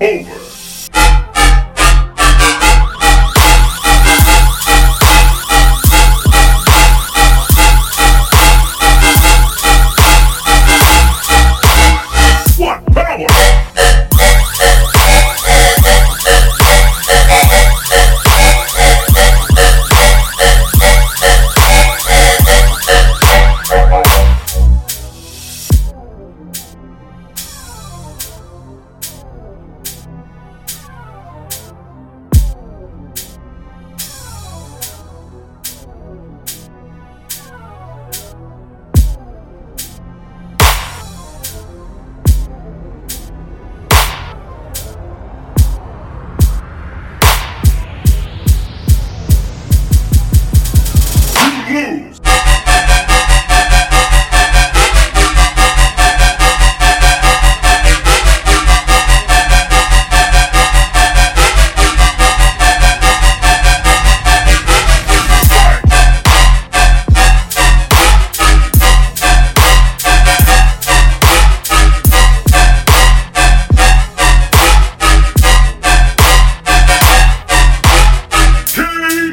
Oh! news.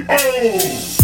Oh!